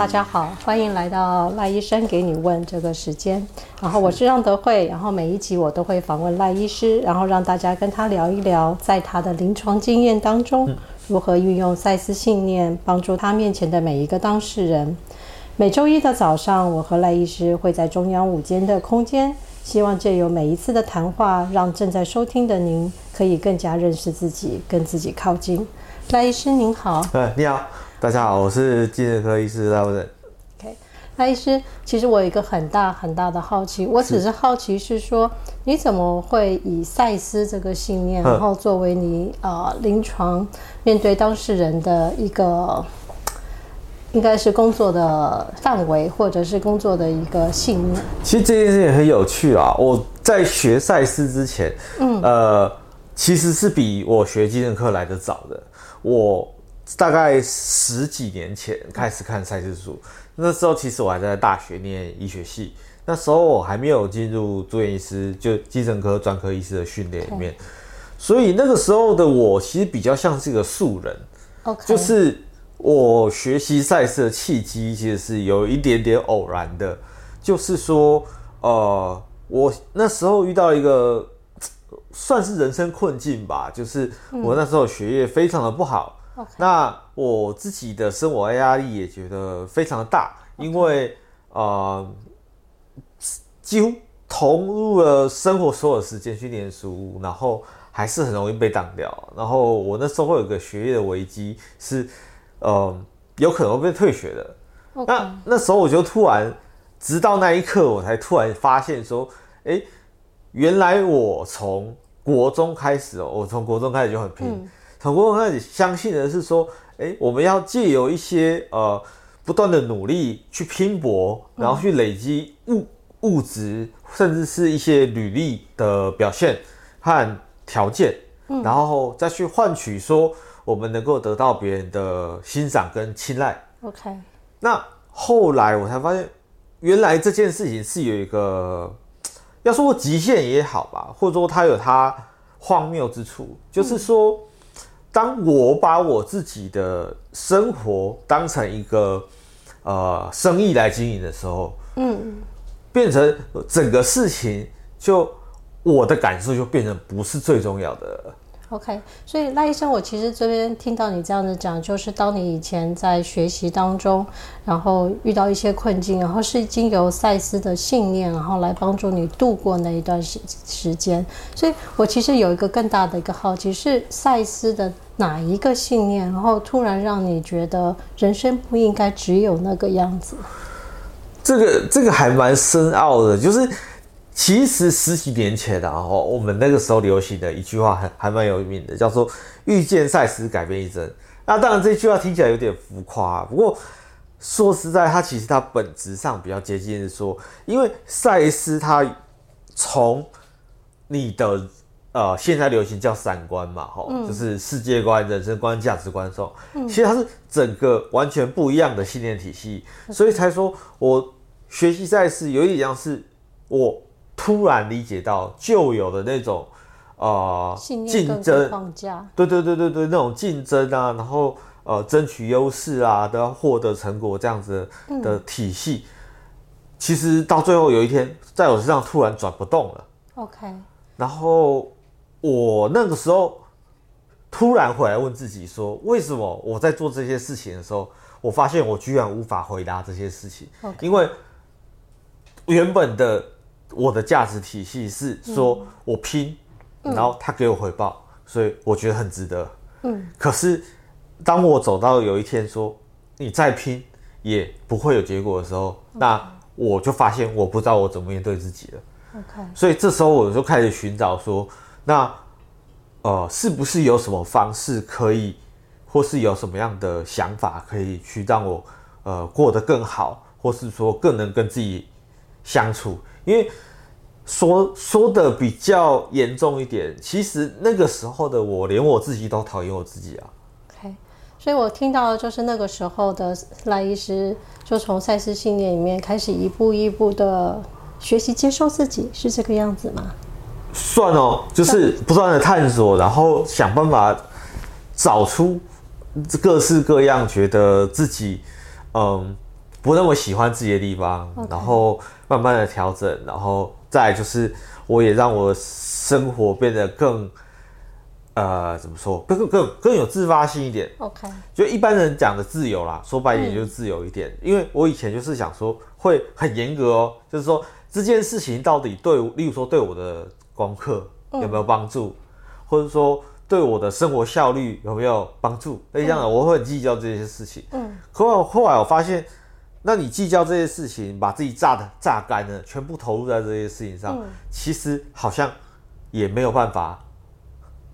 大家好，欢迎来到赖医生给你问这个时间。然后我是让德惠，然后每一集我都会访问赖医师，然后让大家跟他聊一聊，在他的临床经验当中，如何运用赛斯信念帮助他面前的每一个当事人。每周一的早上，我和赖医师会在中央午间的空间，希望借由每一次的谈话，让正在收听的您可以更加认识自己，跟自己靠近。赖医师您好，呃，你好。大家好，我是精神科医师赖文。OK，赖医师，其实我有一个很大很大的好奇，我只是好奇是说，是你怎么会以赛斯这个信念，然后作为你呃临床面对当事人的一个，应该是工作的范围，或者是工作的一个信念？其实这件事情很有趣啊！我在学赛斯之前，嗯，呃，其实是比我学精神科来的早的，我。大概十几年前开始看赛事书，那时候其实我还在大学念医学系，那时候我还没有进入住院医师，就精神科专科医师的训练里面，所以那个时候的我其实比较像是一个素人，Okay. 就是我学习赛事的契机其实是有一点点偶然的，就是说，呃，我那时候遇到一个算是人生困境吧，就是我那时候学业非常的不好。那我自己的生活压力也觉得非常的大，因为呃，几乎投入了生活所有时间去念书，然后还是很容易被挡掉。然后我那时候会有个学业的危机，是呃有可能会被退学的。那那时候我就突然，直到那一刻，我才突然发现说，哎，原来我从国中开始哦，我从国中开始就很拼。嗯很多人开始相信的是说，哎，我们要借由一些呃不断的努力去拼搏，然后去累积物物质，甚至是一些履历的表现和条件，然后再去换取说我们能够得到别人的欣赏跟青睐。OK，那后来我才发现，原来这件事情是有一个，要说极限也好吧，或者说它有它荒谬之处，就是说。当我把我自己的生活当成一个呃生意来经营的时候，嗯，变成整个事情就我的感受就变成不是最重要的了。OK，所以赖医生，我其实这边听到你这样子讲，就是当你以前在学习当中，然后遇到一些困境，然后是经由赛斯的信念，然后来帮助你度过那一段时时间。所以我其实有一个更大的一个好奇，是赛斯的哪一个信念，然后突然让你觉得人生不应该只有那个样子？这个这个还蛮深奥的，就是。其实十几年前的，哦，我们那个时候流行的一句话还还蛮有名的，叫做“遇见赛斯，改变一生”。那当然这句话听起来有点浮夸，不过说实在，它其实它本质上比较接近是说，因为赛斯他从你的呃现在流行叫三观嘛，哈，就是世界观、人生观、价值观上，其实它是整个完全不一样的信念体系，所以才说我学习赛斯有一点像是我。突然理解到旧有的那种，呃，竞争，对对对对对，那种竞争啊，然后呃，争取优势啊，都要获得成果这样子的体系，嗯、其实到最后有一天，在我身上突然转不动了。OK，然后我那个时候突然回来问自己说，为什么我在做这些事情的时候，我发现我居然无法回答这些事情？Okay. 因为原本的。我的价值体系是说，我拼，然后他给我回报，所以我觉得很值得。嗯，可是当我走到有一天说你再拼也不会有结果的时候，那我就发现我不知道我怎么面对自己了。OK，所以这时候我就开始寻找说，那呃，是不是有什么方式可以，或是有什么样的想法可以去让我呃过得更好，或是说更能跟自己相处？因为说说的比较严重一点，其实那个时候的我，连我自己都讨厌我自己啊。OK，所以我听到的就是那个时候的赖医师，就从赛事信念里面开始一步一步的学习接受自己，是这个样子吗？算哦，就是不断的探索，然后想办法找出各式各样觉得自己嗯不那么喜欢自己的地方.然后慢慢的调整，然后再就是我也让我生活变得更。呃，怎么说？更更更有自发性一点。OK，就一般人讲的自由啦，说白一点就是自由一点。嗯、因为我以前就是想说会很严格哦，就是说这件事情到底对，例如说对我的功课有没有帮助，嗯、或者说对我的生活效率有没有帮助？那这样的我会很计较这些事情。嗯，可后后来我发现，那你计较这些事情，把自己榨的榨干了，全部投入在这些事情上，嗯、其实好像也没有办法。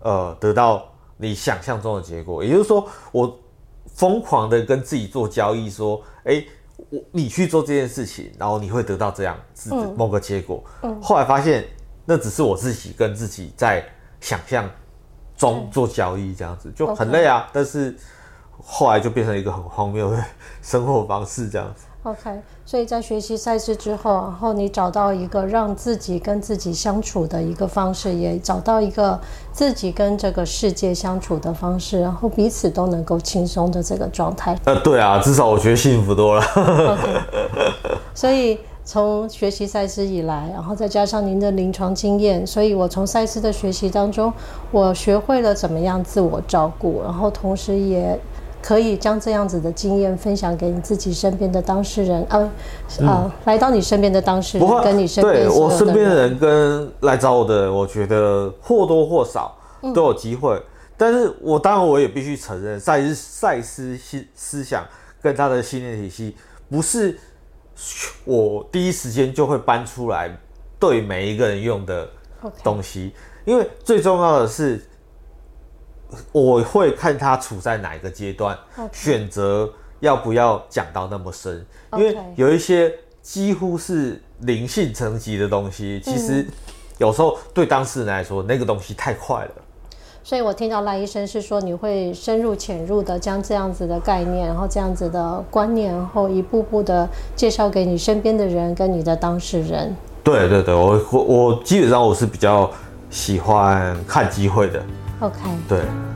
呃，得到你想象中的结果，也就是说，我疯狂的跟自己做交易，说，哎、欸，我你去做这件事情，然后你会得到这样子某个结果。嗯嗯、后来发现，那只是我自己跟自己在想象中做交易，这样子就很累啊。但是后来就变成一个很荒谬的 生活方式，这样子。OK，所以在学习赛事之后，然后你找到一个让自己跟自己相处的一个方式，也找到一个自己跟这个世界相处的方式，然后彼此都能够轻松的这个状态。呃，对啊，至少我觉得幸福多了。所以从学习赛事以来，然后再加上您的临床经验，所以我从赛事的学习当中，我学会了怎么样自我照顾，然后同时也。可以将这样子的经验分享给你自己身边的当事人，啊，啊、嗯，来到你身边的当事人，跟你身边对我身边的人跟来找我的人，我觉得或多或少都有机会。嗯、但是我当然我也必须承认，赛斯赛斯思思想跟他的信念体系，不是我第一时间就会搬出来对每一个人用的东西.因为最重要的是。我会看他处在哪一个阶段.选择要不要讲到那么深.因为有一些几乎是灵性层级的东西，其实有时候对当事人来说，那个东西太快了。所以我听到赖医生是说，你会深入浅入的将这样子的概念，然后这样子的观念，然后一步步的介绍给你身边的人跟你的当事人。对对对，我我我基本上我是比较喜欢看机会的。OK，对。